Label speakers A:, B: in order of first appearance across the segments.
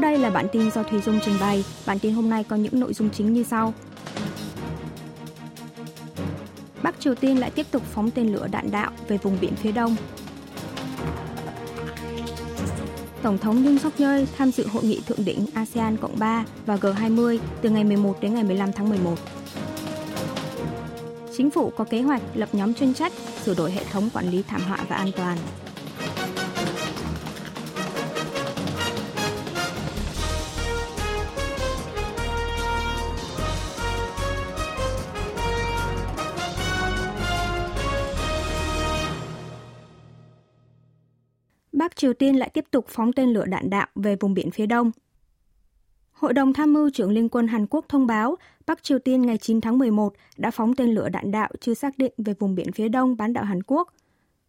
A: đây là bản tin do Thùy Dung trình bày. Bản tin hôm nay có những nội dung chính như sau. Bắc Triều Tiên lại tiếp tục phóng tên lửa đạn đạo về vùng biển phía đông. Tổng thống Yoon suk yeol tham dự hội nghị thượng đỉnh ASEAN Cộng 3 và G20 từ ngày 11 đến ngày 15 tháng 11. Chính phủ có kế hoạch lập nhóm chuyên trách, sửa đổi hệ thống quản lý thảm họa và an toàn. Bắc Triều Tiên lại tiếp tục phóng tên lửa đạn đạo về vùng biển phía đông. Hội đồng tham mưu trưởng Liên quân Hàn Quốc thông báo Bắc Triều Tiên ngày 9 tháng 11 đã phóng tên lửa đạn đạo chưa xác định về vùng biển phía đông bán đảo Hàn Quốc.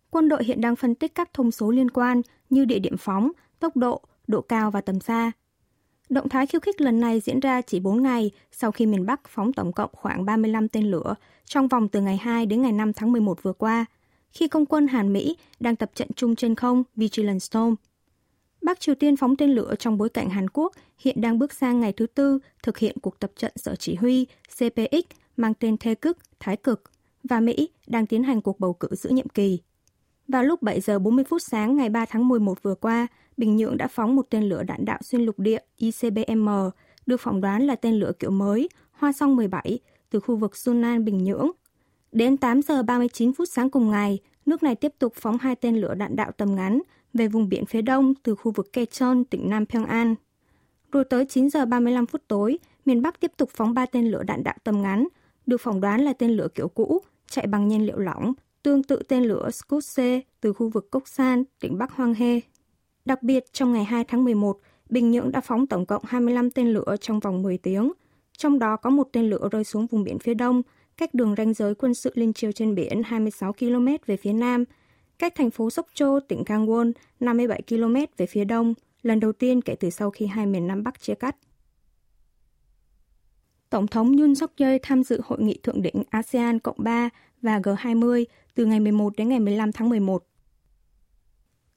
A: Quân đội hiện đang phân tích các thông số liên quan như địa điểm phóng, tốc độ, độ cao và tầm xa. Động thái khiêu khích lần này diễn ra chỉ 4 ngày sau khi miền Bắc phóng tổng cộng khoảng 35 tên lửa trong vòng từ ngày 2 đến ngày 5 tháng 11 vừa qua – khi không quân Hàn Mỹ đang tập trận chung trên không Vigilant Storm. Bắc Triều Tiên phóng tên lửa trong bối cảnh Hàn Quốc hiện đang bước sang ngày thứ tư thực hiện cuộc tập trận sở chỉ huy CPX mang tên Thê Cực, Thái Cực và Mỹ đang tiến hành cuộc bầu cử giữa nhiệm kỳ. Vào lúc 7 giờ 40 phút sáng ngày 3 tháng 11 vừa qua, Bình Nhưỡng đã phóng một tên lửa đạn đạo xuyên lục địa ICBM, được phỏng đoán là tên lửa kiểu mới Hoa Song 17 từ khu vực Sunan Bình Nhưỡng Đến 8 giờ 39 phút sáng cùng ngày, nước này tiếp tục phóng hai tên lửa đạn đạo tầm ngắn về vùng biển phía đông từ khu vực Kechon, tỉnh Nam Pyongan. Rồi tới 9 giờ 35 phút tối, miền Bắc tiếp tục phóng ba tên lửa đạn đạo tầm ngắn, được phỏng đoán là tên lửa kiểu cũ, chạy bằng nhiên liệu lỏng, tương tự tên lửa Scud C từ khu vực Koksan, tỉnh Bắc Hoang He. Đặc biệt, trong ngày 2 tháng 11, Bình Nhưỡng đã phóng tổng cộng 25 tên lửa trong vòng 10 tiếng, trong đó có một tên lửa rơi xuống vùng biển phía đông, cách đường ranh giới quân sự liên triều trên biển 26 km về phía nam, cách thành phố Sóc Trô, tỉnh Gangwon 57 km về phía đông, lần đầu tiên kể từ sau khi hai miền Nam Bắc chia cắt. Tổng thống Yoon suk yeol tham dự hội nghị thượng đỉnh ASEAN Cộng 3 và G20 từ ngày 11 đến ngày 15 tháng 11.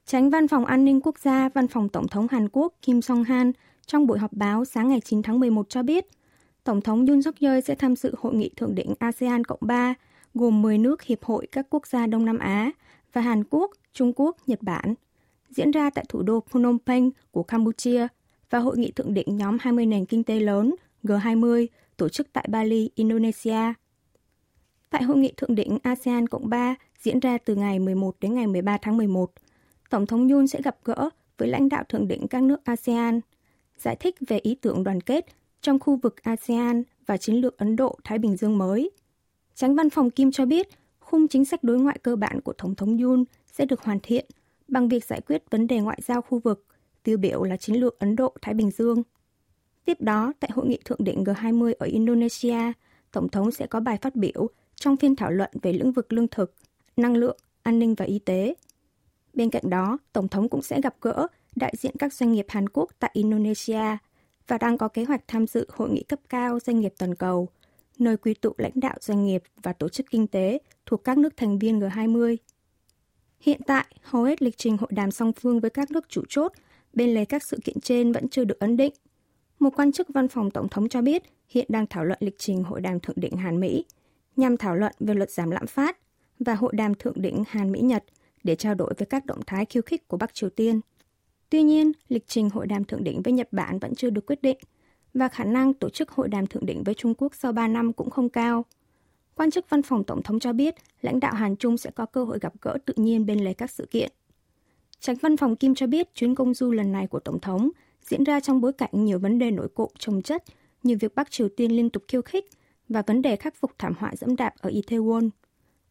A: Tránh Văn phòng An ninh Quốc gia, Văn phòng Tổng thống Hàn Quốc Kim Song-han trong buổi họp báo sáng ngày 9 tháng 11 cho biết – Tổng thống Yoon suk yeol sẽ tham dự hội nghị thượng đỉnh ASEAN Cộng 3, gồm 10 nước Hiệp hội các quốc gia Đông Nam Á và Hàn Quốc, Trung Quốc, Nhật Bản, diễn ra tại thủ đô Phnom Penh của Campuchia và hội nghị thượng đỉnh nhóm 20 nền kinh tế lớn G20 tổ chức tại Bali, Indonesia. Tại hội nghị thượng đỉnh ASEAN Cộng 3 diễn ra từ ngày 11 đến ngày 13 tháng 11, Tổng thống Yoon sẽ gặp gỡ với lãnh đạo thượng đỉnh các nước ASEAN, giải thích về ý tưởng đoàn kết trong khu vực ASEAN và chiến lược Ấn Độ-Thái Bình Dương mới. Tránh văn phòng Kim cho biết, khung chính sách đối ngoại cơ bản của Tổng thống Yoon sẽ được hoàn thiện bằng việc giải quyết vấn đề ngoại giao khu vực, tiêu biểu là chiến lược Ấn Độ-Thái Bình Dương. Tiếp đó, tại hội nghị thượng đỉnh G20 ở Indonesia, Tổng thống sẽ có bài phát biểu trong phiên thảo luận về lĩnh vực lương thực, năng lượng, an ninh và y tế. Bên cạnh đó, Tổng thống cũng sẽ gặp gỡ đại diện các doanh nghiệp Hàn Quốc tại Indonesia và đang có kế hoạch tham dự hội nghị cấp cao doanh nghiệp toàn cầu, nơi quy tụ lãnh đạo doanh nghiệp và tổ chức kinh tế thuộc các nước thành viên G20. Hiện tại, hầu hết lịch trình hội đàm song phương với các nước chủ chốt bên lề các sự kiện trên vẫn chưa được ấn định. Một quan chức văn phòng Tổng thống cho biết hiện đang thảo luận lịch trình hội đàm thượng đỉnh Hàn-Mỹ nhằm thảo luận về luật giảm lạm phát và hội đàm thượng đỉnh Hàn-Mỹ-Nhật để trao đổi về các động thái khiêu khích của Bắc Triều Tiên – Tuy nhiên, lịch trình hội đàm thượng đỉnh với Nhật Bản vẫn chưa được quyết định và khả năng tổ chức hội đàm thượng đỉnh với Trung Quốc sau 3 năm cũng không cao. Quan chức văn phòng Tổng thống cho biết lãnh đạo Hàn Trung sẽ có cơ hội gặp gỡ tự nhiên bên lề các sự kiện. Tránh văn phòng Kim cho biết chuyến công du lần này của Tổng thống diễn ra trong bối cảnh nhiều vấn đề nổi cộm trồng chất như việc Bắc Triều Tiên liên tục khiêu khích và vấn đề khắc phục thảm họa dẫm đạp ở Itaewon.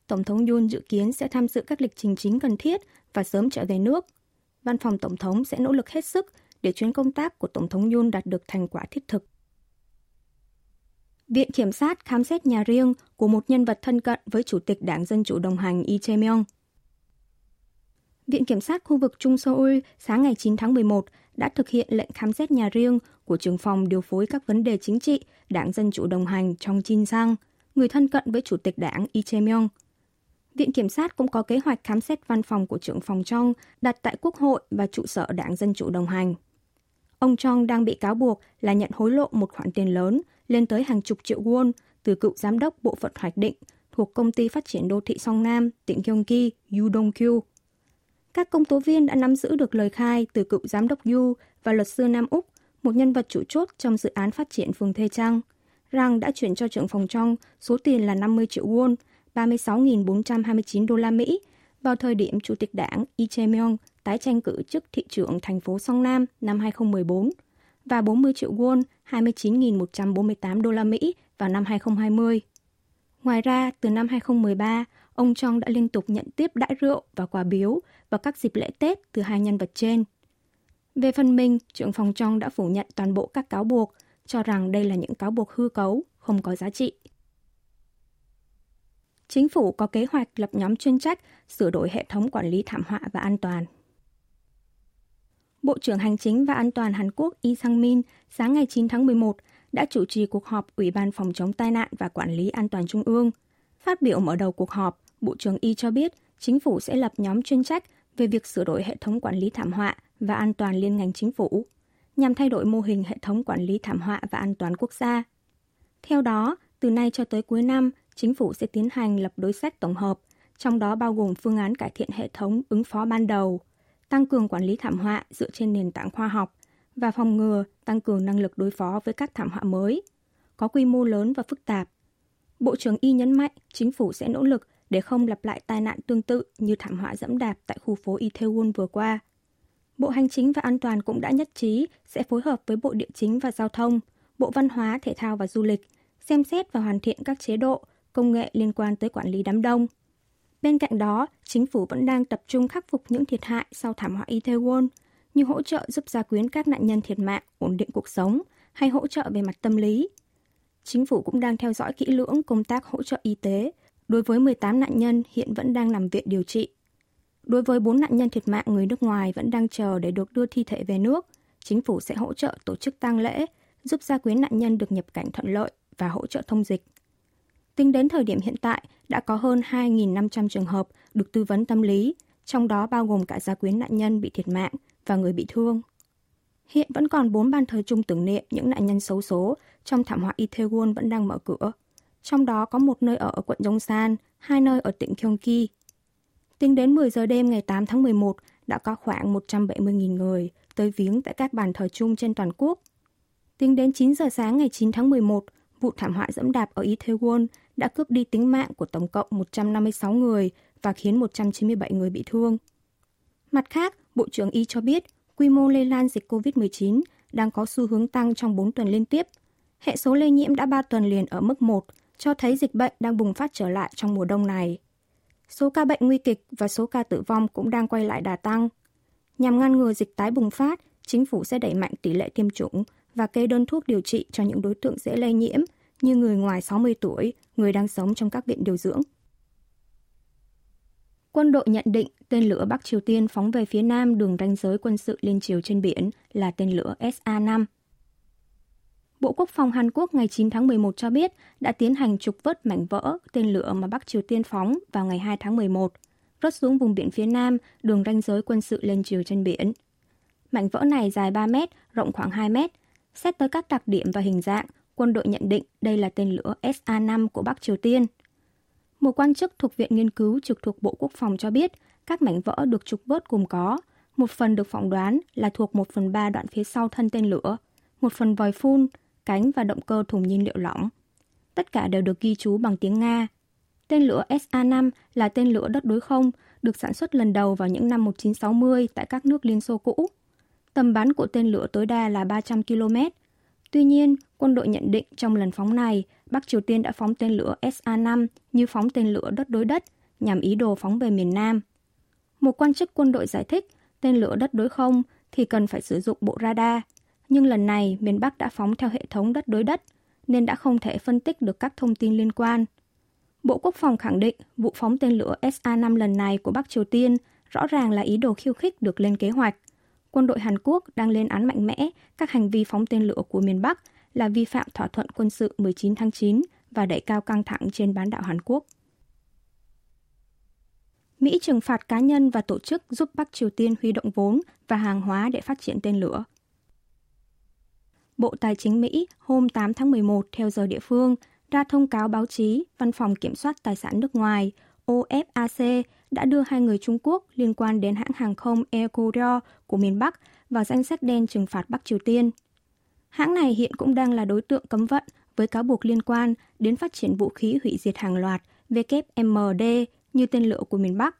A: Tổng thống Yoon dự kiến sẽ tham dự các lịch trình chính cần thiết và sớm trở về nước – văn phòng Tổng thống sẽ nỗ lực hết sức để chuyến công tác của Tổng thống Yun đạt được thành quả thiết thực. Viện Kiểm sát khám xét nhà riêng của một nhân vật thân cận với Chủ tịch Đảng Dân Chủ đồng hành Lee Jae-myung. Viện Kiểm sát khu vực Trung Seoul sáng ngày 9 tháng 11 đã thực hiện lệnh khám xét nhà riêng của trưởng phòng điều phối các vấn đề chính trị Đảng Dân Chủ đồng hành trong Jin Sang, người thân cận với Chủ tịch Đảng Lee Jae-myung – Viện Kiểm sát cũng có kế hoạch khám xét văn phòng của trưởng phòng trong đặt tại Quốc hội và trụ sở Đảng Dân Chủ đồng hành. Ông Trong đang bị cáo buộc là nhận hối lộ một khoản tiền lớn lên tới hàng chục triệu won từ cựu giám đốc bộ phận hoạch định thuộc công ty phát triển đô thị Song Nam, tỉnh Gyeonggi, Yu Dong-kyu. Các công tố viên đã nắm giữ được lời khai từ cựu giám đốc Yu và luật sư Nam Úc, một nhân vật chủ chốt trong dự án phát triển phường Thê Trang, rằng đã chuyển cho trưởng phòng trong số tiền là 50 triệu won, 36.429 đô la Mỹ vào thời điểm Chủ tịch đảng Lee Jae-myung tái tranh cử chức thị trưởng thành phố Song Nam năm 2014 và 40 triệu won, 29.148 đô la Mỹ vào năm 2020. Ngoài ra, từ năm 2013, ông Trong đã liên tục nhận tiếp đãi rượu và quà biếu vào các dịp lễ Tết từ hai nhân vật trên. Về phần mình, trưởng phòng Trong đã phủ nhận toàn bộ các cáo buộc, cho rằng đây là những cáo buộc hư cấu, không có giá trị. Chính phủ có kế hoạch lập nhóm chuyên trách sửa đổi hệ thống quản lý thảm họa và an toàn. Bộ trưởng Hành chính và An toàn Hàn Quốc Lee Sang-min sáng ngày 9 tháng 11 đã chủ trì cuộc họp Ủy ban Phòng chống tai nạn và Quản lý An toàn Trung ương. Phát biểu mở đầu cuộc họp, Bộ trưởng Y cho biết chính phủ sẽ lập nhóm chuyên trách về việc sửa đổi hệ thống quản lý thảm họa và an toàn liên ngành chính phủ, nhằm thay đổi mô hình hệ thống quản lý thảm họa và an toàn quốc gia. Theo đó, từ nay cho tới cuối năm, chính phủ sẽ tiến hành lập đối sách tổng hợp, trong đó bao gồm phương án cải thiện hệ thống ứng phó ban đầu, tăng cường quản lý thảm họa dựa trên nền tảng khoa học và phòng ngừa, tăng cường năng lực đối phó với các thảm họa mới, có quy mô lớn và phức tạp. Bộ trưởng Y nhấn mạnh chính phủ sẽ nỗ lực để không lặp lại tai nạn tương tự như thảm họa dẫm đạp tại khu phố Itaewon vừa qua. Bộ Hành chính và An toàn cũng đã nhất trí sẽ phối hợp với Bộ Địa chính và Giao thông, Bộ Văn hóa, Thể thao và Du lịch xem xét và hoàn thiện các chế độ, công nghệ liên quan tới quản lý đám đông. Bên cạnh đó, chính phủ vẫn đang tập trung khắc phục những thiệt hại sau thảm họa Itaewon, như hỗ trợ giúp gia quyến các nạn nhân thiệt mạng ổn định cuộc sống hay hỗ trợ về mặt tâm lý. Chính phủ cũng đang theo dõi kỹ lưỡng công tác hỗ trợ y tế đối với 18 nạn nhân hiện vẫn đang nằm viện điều trị. Đối với 4 nạn nhân thiệt mạng người nước ngoài vẫn đang chờ để được đưa thi thể về nước, chính phủ sẽ hỗ trợ tổ chức tang lễ, giúp gia quyến nạn nhân được nhập cảnh thuận lợi và hỗ trợ thông dịch. Tính đến thời điểm hiện tại, đã có hơn 2.500 trường hợp được tư vấn tâm lý, trong đó bao gồm cả gia quyến nạn nhân bị thiệt mạng và người bị thương. Hiện vẫn còn 4 ban thờ chung tưởng niệm những nạn nhân xấu số trong thảm họa Itaewon vẫn đang mở cửa. Trong đó có một nơi ở ở quận Yongsan, hai nơi ở tỉnh Gyeonggi. Tính đến 10 giờ đêm ngày 8 tháng 11, đã có khoảng 170.000 người tới viếng tại các bàn thờ chung trên toàn quốc. Tính đến 9 giờ sáng ngày 9 tháng 11, vụ thảm họa dẫm đạp ở Itaewon đã cướp đi tính mạng của tổng cộng 156 người và khiến 197 người bị thương. Mặt khác, Bộ trưởng Y cho biết quy mô lây lan dịch COVID-19 đang có xu hướng tăng trong 4 tuần liên tiếp. Hệ số lây nhiễm đã 3 tuần liền ở mức 1, cho thấy dịch bệnh đang bùng phát trở lại trong mùa đông này. Số ca bệnh nguy kịch và số ca tử vong cũng đang quay lại đà tăng. Nhằm ngăn ngừa dịch tái bùng phát, chính phủ sẽ đẩy mạnh tỷ lệ tiêm chủng và kê đơn thuốc điều trị cho những đối tượng dễ lây nhiễm như người ngoài 60 tuổi, người đang sống trong các viện điều dưỡng. Quân đội nhận định tên lửa Bắc Triều Tiên phóng về phía nam đường ranh giới quân sự liên triều trên biển là tên lửa SA-5. Bộ Quốc phòng Hàn Quốc ngày 9 tháng 11 cho biết đã tiến hành trục vớt mảnh vỡ tên lửa mà Bắc Triều Tiên phóng vào ngày 2 tháng 11, rớt xuống vùng biển phía nam đường ranh giới quân sự liên triều trên biển. Mảnh vỡ này dài 3 mét, rộng khoảng 2 mét. Xét tới các đặc điểm và hình dạng, quân đội nhận định đây là tên lửa SA-5 của Bắc Triều Tiên. Một quan chức thuộc Viện Nghiên cứu trực thuộc Bộ Quốc phòng cho biết các mảnh vỡ được trục vớt gồm có một phần được phỏng đoán là thuộc một phần ba đoạn phía sau thân tên lửa, một phần vòi phun, cánh và động cơ thùng nhiên liệu lỏng. Tất cả đều được ghi chú bằng tiếng Nga. Tên lửa SA-5 là tên lửa đất đối không, được sản xuất lần đầu vào những năm 1960 tại các nước Liên Xô cũ. Tầm bắn của tên lửa tối đa là 300 km, Tuy nhiên, quân đội nhận định trong lần phóng này, Bắc Triều Tiên đã phóng tên lửa SA-5 như phóng tên lửa đất đối đất nhằm ý đồ phóng về miền Nam. Một quan chức quân đội giải thích tên lửa đất đối không thì cần phải sử dụng bộ radar, nhưng lần này miền Bắc đã phóng theo hệ thống đất đối đất nên đã không thể phân tích được các thông tin liên quan. Bộ Quốc phòng khẳng định vụ phóng tên lửa SA-5 lần này của Bắc Triều Tiên rõ ràng là ý đồ khiêu khích được lên kế hoạch quân đội Hàn Quốc đang lên án mạnh mẽ các hành vi phóng tên lửa của miền Bắc là vi phạm thỏa thuận quân sự 19 tháng 9 và đẩy cao căng thẳng trên bán đảo Hàn Quốc. Mỹ trừng phạt cá nhân và tổ chức giúp Bắc Triều Tiên huy động vốn và hàng hóa để phát triển tên lửa. Bộ Tài chính Mỹ hôm 8 tháng 11 theo giờ địa phương ra thông cáo báo chí, Văn phòng Kiểm soát Tài sản nước ngoài OFAC đã đưa hai người Trung Quốc liên quan đến hãng hàng không Air Korea của miền Bắc vào danh sách đen trừng phạt Bắc Triều Tiên. Hãng này hiện cũng đang là đối tượng cấm vận với cáo buộc liên quan đến phát triển vũ khí hủy diệt hàng loạt WMD như tên lửa của miền Bắc.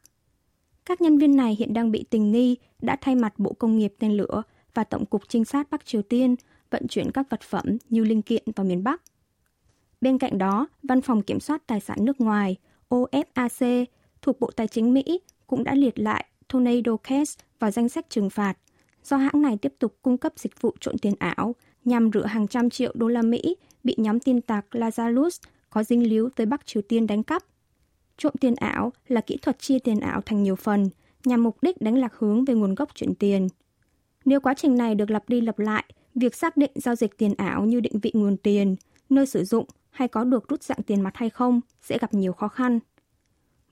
A: Các nhân viên này hiện đang bị tình nghi đã thay mặt Bộ Công nghiệp tên lửa và Tổng cục Trinh sát Bắc Triều Tiên vận chuyển các vật phẩm như linh kiện vào miền Bắc. Bên cạnh đó, Văn phòng Kiểm soát Tài sản nước ngoài OFAC thuộc Bộ Tài chính Mỹ cũng đã liệt lại Tornado Cash vào danh sách trừng phạt do hãng này tiếp tục cung cấp dịch vụ trộn tiền ảo nhằm rửa hàng trăm triệu đô la Mỹ bị nhóm tin tặc Lazarus có dinh líu tới Bắc Triều Tiên đánh cắp. Trộm tiền ảo là kỹ thuật chia tiền ảo thành nhiều phần nhằm mục đích đánh lạc hướng về nguồn gốc chuyển tiền. Nếu quá trình này được lặp đi lặp lại, việc xác định giao dịch tiền ảo như định vị nguồn tiền, nơi sử dụng hay có được rút dạng tiền mặt hay không sẽ gặp nhiều khó khăn.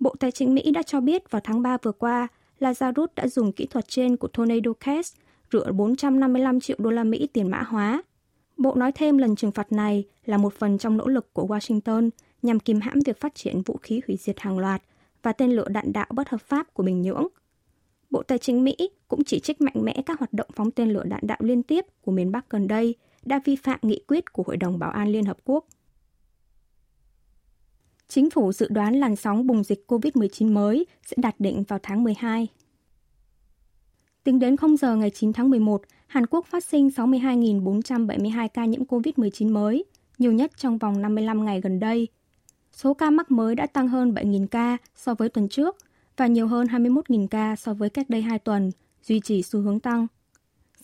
A: Bộ Tài chính Mỹ đã cho biết vào tháng 3 vừa qua, Lazarus đã dùng kỹ thuật trên của Tornado Cash rửa 455 triệu đô la Mỹ tiền mã hóa. Bộ nói thêm lần trừng phạt này là một phần trong nỗ lực của Washington nhằm kìm hãm việc phát triển vũ khí hủy diệt hàng loạt và tên lửa đạn đạo bất hợp pháp của Bình Nhưỡng. Bộ Tài chính Mỹ cũng chỉ trích mạnh mẽ các hoạt động phóng tên lửa đạn đạo liên tiếp của miền Bắc gần đây đã vi phạm nghị quyết của Hội đồng Bảo an Liên Hợp Quốc. Chính phủ dự đoán làn sóng bùng dịch COVID-19 mới sẽ đạt đỉnh vào tháng 12. Tính đến 0 giờ ngày 9 tháng 11, Hàn Quốc phát sinh 62.472 ca nhiễm COVID-19 mới, nhiều nhất trong vòng 55 ngày gần đây. Số ca mắc mới đã tăng hơn 7.000 ca so với tuần trước và nhiều hơn 21.000 ca so với cách đây 2 tuần, duy trì xu hướng tăng.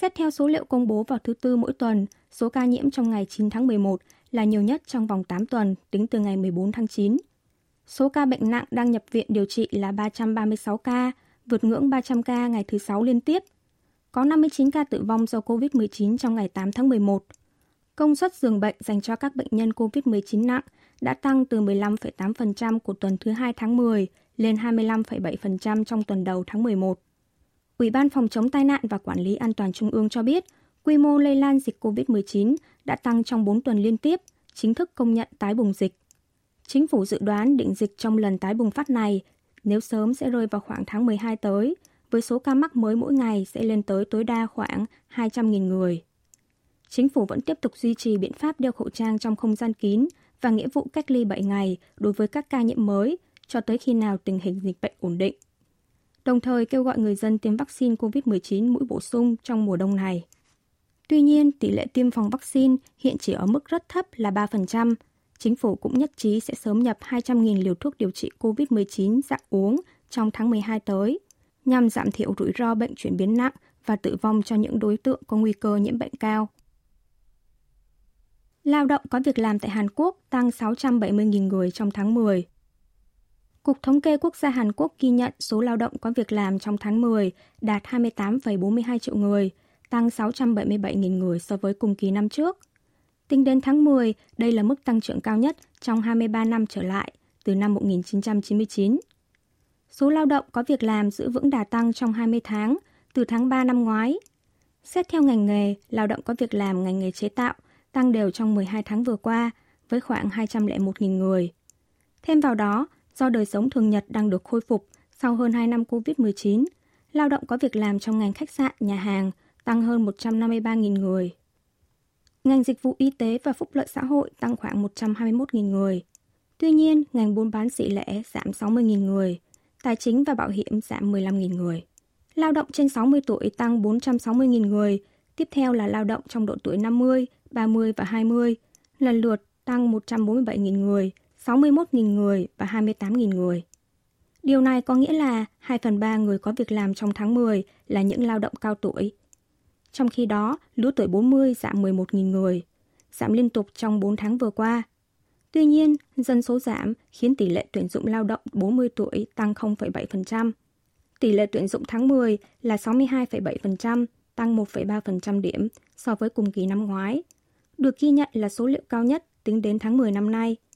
A: Xét theo số liệu công bố vào thứ Tư mỗi tuần, số ca nhiễm trong ngày 9 tháng 11 là nhiều nhất trong vòng 8 tuần tính từ ngày 14 tháng 9. Số ca bệnh nặng đang nhập viện điều trị là 336 ca, vượt ngưỡng 300 ca ngày thứ 6 liên tiếp. Có 59 ca tử vong do COVID-19 trong ngày 8 tháng 11. Công suất giường bệnh dành cho các bệnh nhân COVID-19 nặng đã tăng từ 15,8% của tuần thứ hai tháng 10 lên 25,7% trong tuần đầu tháng 11. Ủy ban Phòng chống tai nạn và Quản lý An toàn Trung ương cho biết, quy mô lây lan dịch COVID-19 đã tăng trong 4 tuần liên tiếp, chính thức công nhận tái bùng dịch. Chính phủ dự đoán định dịch trong lần tái bùng phát này nếu sớm sẽ rơi vào khoảng tháng 12 tới, với số ca mắc mới mỗi ngày sẽ lên tới tối đa khoảng 200.000 người. Chính phủ vẫn tiếp tục duy trì biện pháp đeo khẩu trang trong không gian kín và nghĩa vụ cách ly 7 ngày đối với các ca nhiễm mới cho tới khi nào tình hình dịch bệnh ổn định. Đồng thời kêu gọi người dân tiêm vaccine COVID-19 mũi bổ sung trong mùa đông này. Tuy nhiên, tỷ lệ tiêm phòng vaccine hiện chỉ ở mức rất thấp là 3%. Chính phủ cũng nhất trí sẽ sớm nhập 200.000 liều thuốc điều trị COVID-19 dạng uống trong tháng 12 tới, nhằm giảm thiểu rủi ro bệnh chuyển biến nặng và tử vong cho những đối tượng có nguy cơ nhiễm bệnh cao. Lao động có việc làm tại Hàn Quốc tăng 670.000 người trong tháng 10. Cục Thống kê Quốc gia Hàn Quốc ghi nhận số lao động có việc làm trong tháng 10 đạt 28,42 triệu người, tăng 677.000 người so với cùng kỳ năm trước. Tính đến tháng 10, đây là mức tăng trưởng cao nhất trong 23 năm trở lại, từ năm 1999. Số lao động có việc làm giữ vững đà tăng trong 20 tháng, từ tháng 3 năm ngoái. Xét theo ngành nghề, lao động có việc làm ngành nghề chế tạo tăng đều trong 12 tháng vừa qua, với khoảng 201.000 người. Thêm vào đó, do đời sống thường nhật đang được khôi phục sau hơn 2 năm COVID-19, lao động có việc làm trong ngành khách sạn, nhà hàng tăng hơn 153.000 người. Ngành dịch vụ y tế và phúc lợi xã hội tăng khoảng 121.000 người. Tuy nhiên, ngành buôn bán xỉ lẻ giảm 60.000 người, tài chính và bảo hiểm giảm 15.000 người. Lao động trên 60 tuổi tăng 460.000 người, tiếp theo là lao động trong độ tuổi 50, 30 và 20, lần lượt tăng 147.000 người, 61.000 người và 28.000 người. Điều này có nghĩa là 2 phần 3 người có việc làm trong tháng 10 là những lao động cao tuổi. Trong khi đó, lứa tuổi 40 giảm 11.000 người, giảm liên tục trong 4 tháng vừa qua. Tuy nhiên, dân số giảm khiến tỷ lệ tuyển dụng lao động 40 tuổi tăng 0,7%. Tỷ lệ tuyển dụng tháng 10 là 62,7%, tăng 1,3% điểm so với cùng kỳ năm ngoái. Được ghi nhận là số liệu cao nhất tính đến tháng 10 năm nay –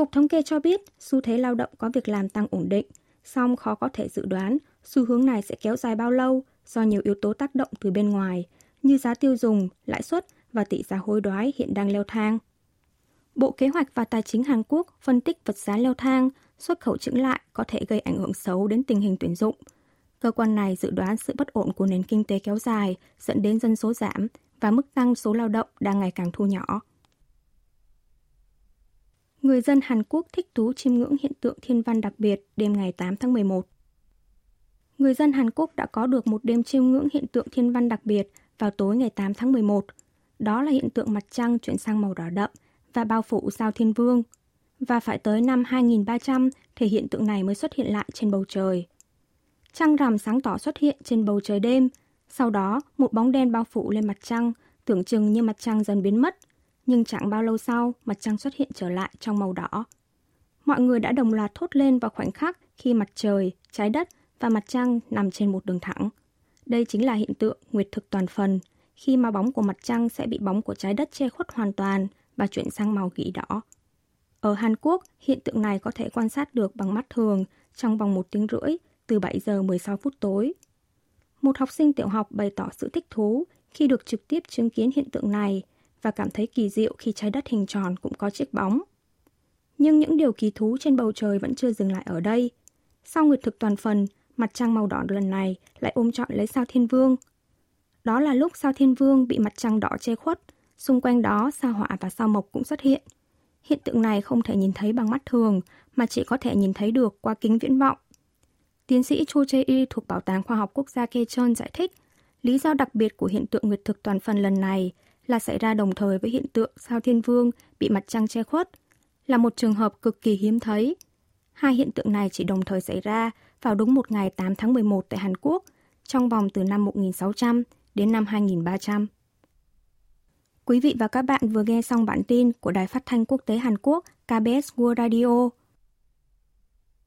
A: Cục Thống kê cho biết xu thế lao động có việc làm tăng ổn định, song khó có thể dự đoán xu hướng này sẽ kéo dài bao lâu do nhiều yếu tố tác động từ bên ngoài như giá tiêu dùng, lãi suất và tỷ giá hối đoái hiện đang leo thang. Bộ Kế hoạch và Tài chính Hàn Quốc phân tích vật giá leo thang, xuất khẩu chững lại có thể gây ảnh hưởng xấu đến tình hình tuyển dụng. Cơ quan này dự đoán sự bất ổn của nền kinh tế kéo dài dẫn đến dân số giảm và mức tăng số lao động đang ngày càng thu nhỏ. Người dân Hàn Quốc thích thú chiêm ngưỡng hiện tượng thiên văn đặc biệt đêm ngày 8 tháng 11. Người dân Hàn Quốc đã có được một đêm chiêm ngưỡng hiện tượng thiên văn đặc biệt vào tối ngày 8 tháng 11. Đó là hiện tượng mặt trăng chuyển sang màu đỏ đậm và bao phủ sao thiên vương. Và phải tới năm 2300 thì hiện tượng này mới xuất hiện lại trên bầu trời. Trăng rằm sáng tỏ xuất hiện trên bầu trời đêm, sau đó một bóng đen bao phủ lên mặt trăng, tưởng chừng như mặt trăng dần biến mất. Nhưng chẳng bao lâu sau, mặt trăng xuất hiện trở lại trong màu đỏ. Mọi người đã đồng loạt thốt lên vào khoảnh khắc khi mặt trời, trái đất và mặt trăng nằm trên một đường thẳng. Đây chính là hiện tượng nguyệt thực toàn phần, khi mà bóng của mặt trăng sẽ bị bóng của trái đất che khuất hoàn toàn và chuyển sang màu gỉ đỏ. Ở Hàn Quốc, hiện tượng này có thể quan sát được bằng mắt thường trong vòng một tiếng rưỡi từ 7 giờ 16 phút tối. Một học sinh tiểu học bày tỏ sự thích thú khi được trực tiếp chứng kiến hiện tượng này và cảm thấy kỳ diệu khi trái đất hình tròn cũng có chiếc bóng. Nhưng những điều kỳ thú trên bầu trời vẫn chưa dừng lại ở đây. Sau nguyệt thực toàn phần, mặt trăng màu đỏ lần này lại ôm trọn lấy sao thiên vương. Đó là lúc sao thiên vương bị mặt trăng đỏ che khuất, xung quanh đó sao hỏa và sao mộc cũng xuất hiện. Hiện tượng này không thể nhìn thấy bằng mắt thường, mà chỉ có thể nhìn thấy được qua kính viễn vọng. Tiến sĩ Cho Jae-y thuộc Bảo tàng Khoa học Quốc gia Kechon giải thích, lý do đặc biệt của hiện tượng nguyệt thực toàn phần lần này là xảy ra đồng thời với hiện tượng sao thiên vương bị mặt trăng che khuất, là một trường hợp cực kỳ hiếm thấy. Hai hiện tượng này chỉ đồng thời xảy ra vào đúng một ngày 8 tháng 11 tại Hàn Quốc, trong vòng từ năm 1600 đến năm 2300. Quý vị và các bạn vừa nghe xong bản tin của Đài Phát thanh Quốc tế Hàn Quốc KBS World Radio.